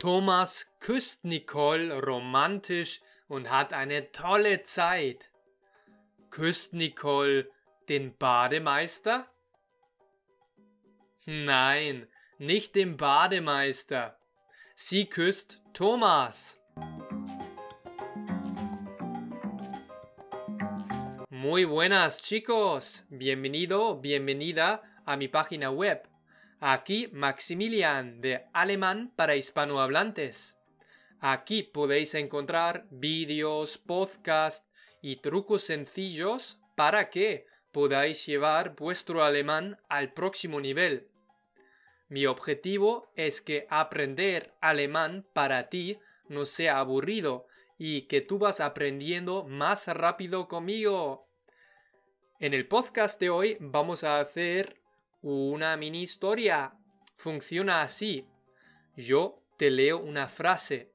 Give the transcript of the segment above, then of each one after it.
Thomas küsst Nicole romantisch und hat eine tolle Zeit. Küsst Nicole den Bademeister? Nein, nicht den Bademeister. Sie küsst Thomas. Muy buenas chicos, bienvenido, bienvenida a mi página web. Aquí Maximilian de Alemán para hispanohablantes. Aquí podéis encontrar vídeos, podcasts y trucos sencillos para que podáis llevar vuestro alemán al próximo nivel. Mi objetivo es que aprender alemán para ti no sea aburrido y que tú vas aprendiendo más rápido conmigo. En el podcast de hoy vamos a hacer una mini historia. Funciona así. Yo te leo una frase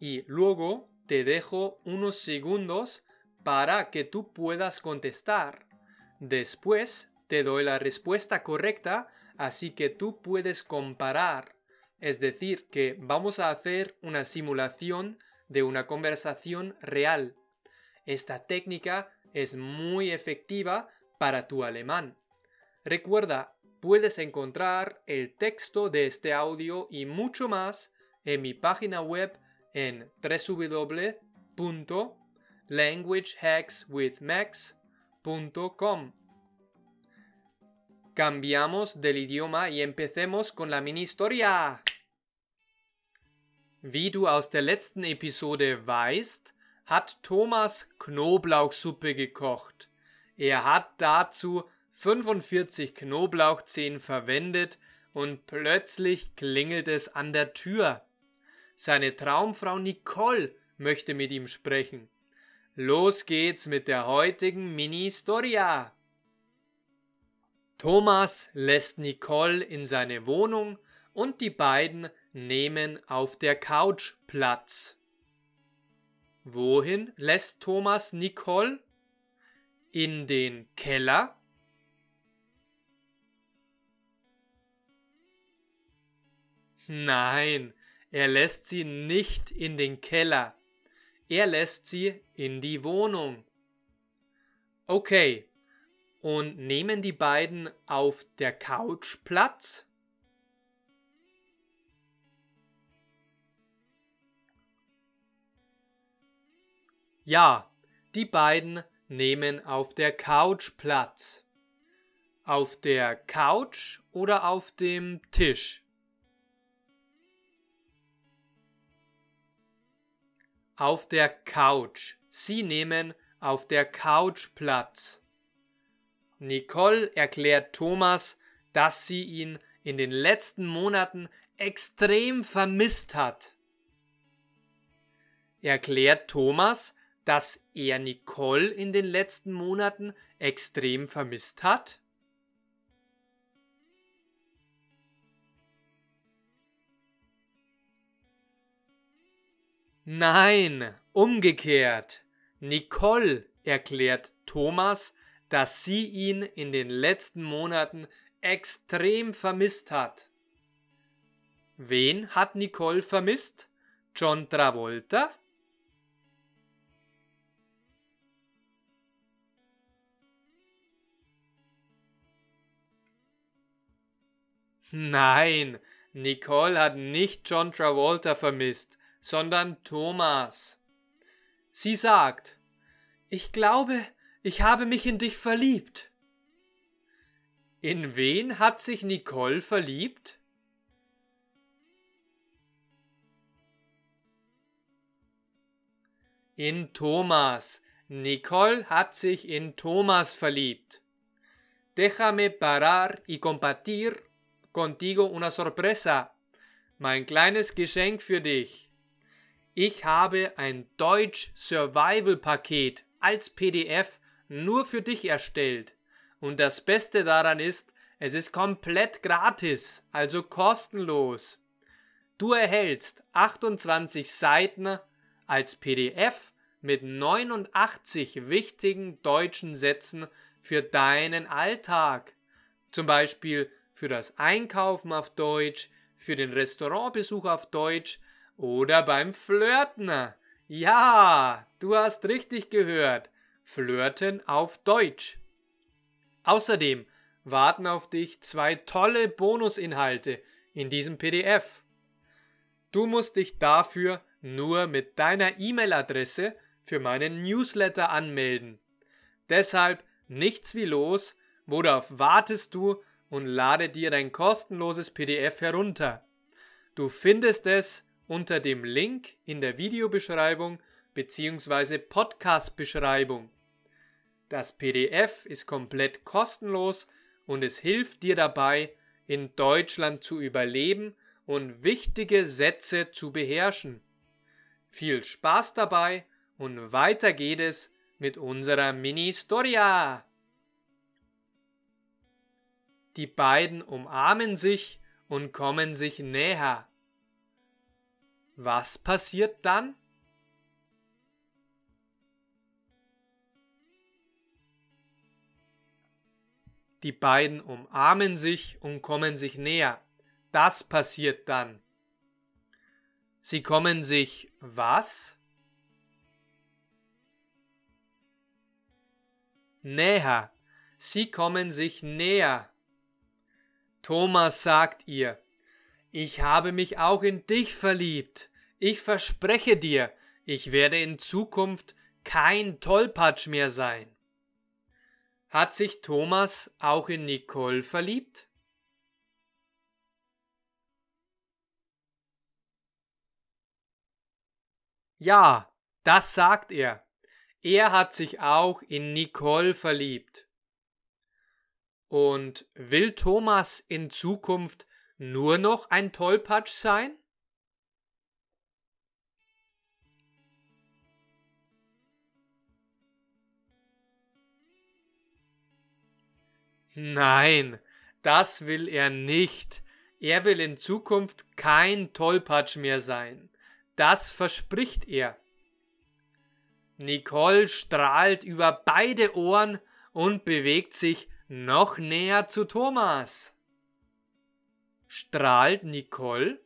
y luego te dejo unos segundos para que tú puedas contestar. Después te doy la respuesta correcta, así que tú puedes comparar. Es decir, que vamos a hacer una simulación de una conversación real. Esta técnica es muy efectiva para tu alemán. Recuerda, puedes encontrar el texto de este audio y mucho más en mi página web en www.languagehackswithmax.com. Cambiamos del idioma y empecemos con la mini historia. Wie du aus der letzten Episode weißt, hat Thomas Knoblauchsuppe gekocht. Er hat dazu 45 Knoblauchzehen verwendet und plötzlich klingelt es an der Tür. Seine Traumfrau Nicole möchte mit ihm sprechen. Los geht's mit der heutigen Mini-Storia. Thomas lässt Nicole in seine Wohnung und die beiden nehmen auf der Couch Platz. Wohin lässt Thomas Nicole? In den Keller? Nein, er lässt sie nicht in den Keller. Er lässt sie in die Wohnung. Okay, und nehmen die beiden auf der Couch Platz? Ja, die beiden nehmen auf der Couch Platz. Auf der Couch oder auf dem Tisch? Auf der Couch. Sie nehmen auf der Couch Platz. Nicole erklärt Thomas, dass sie ihn in den letzten Monaten extrem vermisst hat. Erklärt Thomas, dass er Nicole in den letzten Monaten extrem vermisst hat? Nein, umgekehrt. Nicole erklärt Thomas, dass sie ihn in den letzten Monaten extrem vermisst hat. Wen hat Nicole vermisst? John Travolta? Nein, Nicole hat nicht John Travolta vermisst, sondern Thomas. Sie sagt, ich glaube, ich habe mich in dich verliebt. In wen hat sich Nicole verliebt? In Thomas. Nicole hat sich in Thomas verliebt. Déjame parar y compartir contigo una sorpresa. Mein kleines Geschenk für dich. Ich habe ein Deutsch Survival Paket als PDF nur für dich erstellt. Und das Beste daran ist, es ist komplett gratis, also kostenlos. Du erhältst 28 Seiten als PDF mit 89 wichtigen deutschen Sätzen für deinen Alltag. Zum Beispiel für das Einkaufen auf Deutsch, für den Restaurantbesuch auf Deutsch, oder beim Flirten. Ja, du hast richtig gehört. Flirten auf Deutsch. Außerdem warten auf dich zwei tolle Bonusinhalte in diesem PDF. Du musst dich dafür nur mit deiner E-Mail-Adresse für meinen Newsletter anmelden. Deshalb nichts wie los, worauf wartest du und lade dir dein kostenloses PDF herunter. Du findest es unter dem Link in der Videobeschreibung bzw. Podcast-Beschreibung. Das PDF ist komplett kostenlos und es hilft dir dabei, in Deutschland zu überleben und wichtige Sätze zu beherrschen. Viel Spaß dabei und weiter geht es mit unserer Mini-Storia. Die beiden umarmen sich und kommen sich näher. Was passiert dann? Die beiden umarmen sich und kommen sich näher. Das passiert dann. Sie kommen sich was? Näher. Sie kommen sich näher. Thomas sagt ihr, ich habe mich auch in dich verliebt. Ich verspreche dir, ich werde in Zukunft kein Tollpatsch mehr sein. Hat sich Thomas auch in Nicole verliebt? Ja, das sagt er. Er hat sich auch in Nicole verliebt. Und will Thomas in Zukunft nur noch ein Tollpatsch sein? Nein, das will er nicht. Er will in Zukunft kein Tollpatsch mehr sein. Das verspricht er. Nicole strahlt über beide Ohren und bewegt sich noch näher zu Thomas. Strahlt Nicole?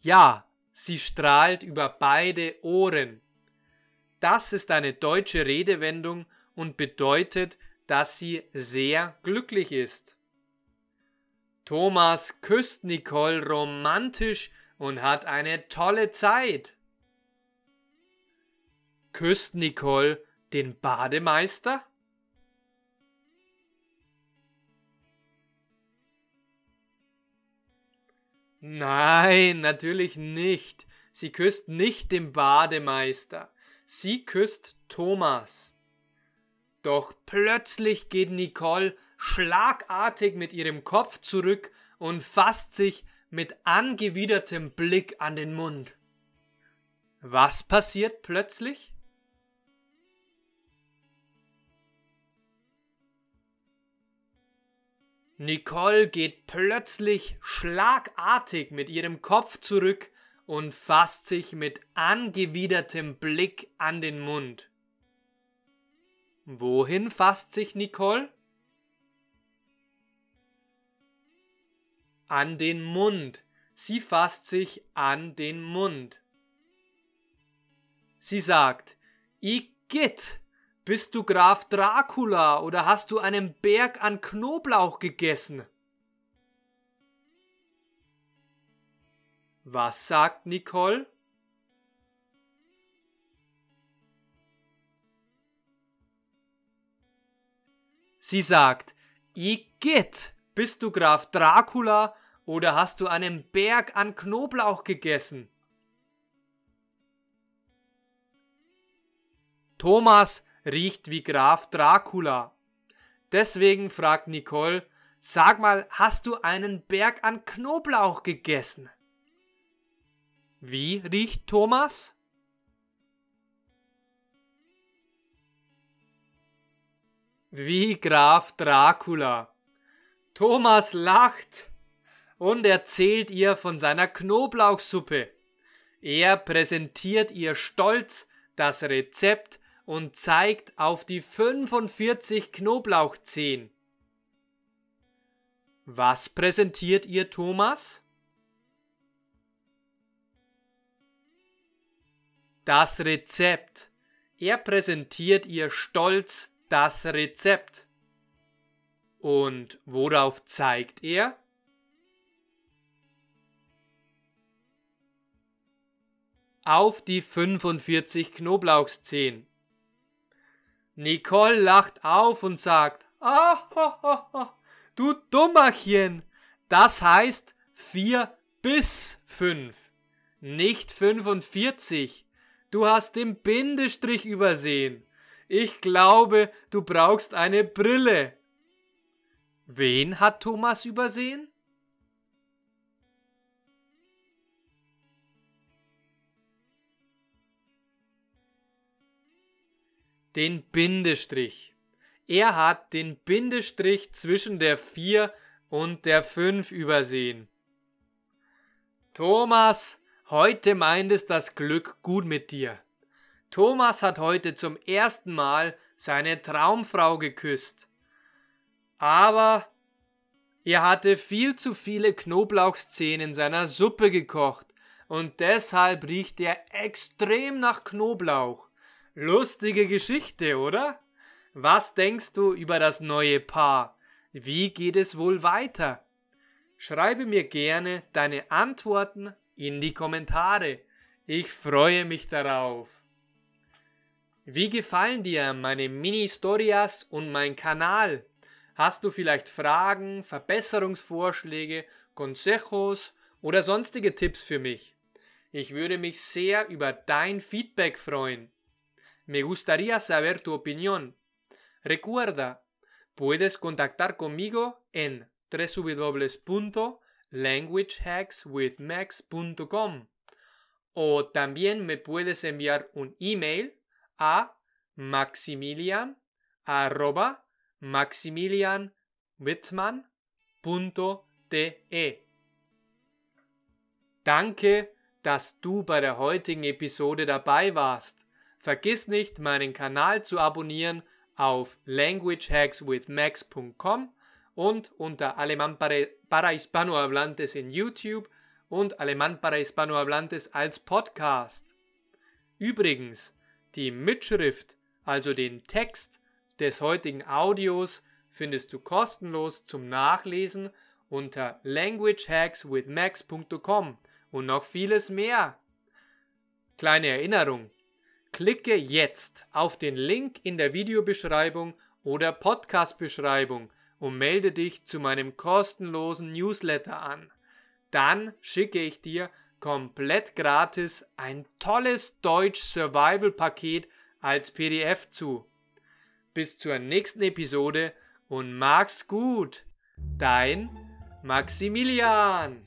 Ja, Sie strahlt über beide Ohren. Das ist eine deutsche Redewendung und bedeutet, dass sie sehr glücklich ist. Thomas küsst Nicole romantisch und hat eine tolle Zeit. Küsst Nicole den Bademeister? Nein, natürlich nicht. Sie küsst nicht den Bademeister. Sie küsst Thomas. Doch plötzlich geht Nicole schlagartig mit ihrem Kopf zurück und fasst sich mit angewidertem Blick an den Mund. Was passiert plötzlich? Nicole geht plötzlich schlagartig mit ihrem Kopf zurück und fasst sich mit angewidertem Blick an den Mund. Wohin fasst sich Nicole? An den Mund. Sie fasst sich an den Mund. Sie sagt, Igitt, bist du Graf Dracula oder hast du einen Berg an Knoblauch gegessen? Was sagt Nicole? Sie sagt, Igitt, bist du Graf Dracula oder hast du einen Berg an Knoblauch gegessen? Thomas riecht wie Graf Dracula. Deswegen fragt Nicole, sag mal, hast du einen Berg an Knoblauch gegessen? Wie riecht Thomas? Wie Graf Dracula. Thomas lacht und erzählt ihr von seiner Knoblauchsuppe. Er präsentiert ihr stolz das Rezept und zeigt auf die 45 Knoblauchzehen. was präsentiert ihr Thomas? Das Rezept. Er präsentiert ihr stolz das Rezept. Und worauf zeigt er? Auf die 45 Knoblauchzehen. Nicole lacht auf und sagt, ah, du Dummerchen, das heißt 4 bis 5, nicht 45. Du hast den Bindestrich übersehen. Ich glaube, du brauchst eine Brille. Wen hat Thomas übersehen? Den Bindestrich. Er hat den Bindestrich zwischen der 4 und der 5 übersehen. Thomas, heute meint es das Glück gut mit dir. Thomas hat heute zum ersten Mal seine Traumfrau geküsst. Aber er hatte viel zu viele Knoblauchzehen in seiner Suppe gekocht und deshalb riecht er extrem nach Knoblauch. Lustige Geschichte, oder? Was denkst du über das neue Paar? Wie geht es wohl weiter? Schreibe mir gerne deine Antworten in die Kommentare. Ich freue mich darauf. Wie gefallen dir meine Mini-Storias und mein Kanal? Hast du vielleicht Fragen, Verbesserungsvorschläge, Consejos oder sonstige Tipps für mich? Ich würde mich sehr über dein Feedback freuen. Me gustaría saber tu opinión. Recuerda, puedes contactar conmigo en www.languagehackswithmax.com o también me puedes enviar un email a maximilian. Danke, dass du bei der heutigen Episode dabei warst. Vergiss nicht, meinen Kanal zu abonnieren auf languagehackswithmax.com und unter Alemán para Hispanohablantes in YouTube und Alemán para Hispanohablantes als Podcast. Übrigens, die Mitschrift, also den Text des heutigen Audios, findest du kostenlos zum Nachlesen unter languagehackswithmax.com und noch vieles mehr. Kleine Erinnerung, Klicke jetzt auf den Link in der Videobeschreibung oder Podcast-Beschreibung und melde dich zu meinem kostenlosen Newsletter an. Dann schicke ich dir komplett gratis ein tolles Deutsch Survival Paket als PDF zu. Bis zur nächsten Episode und mag's gut. Dein Maximilian.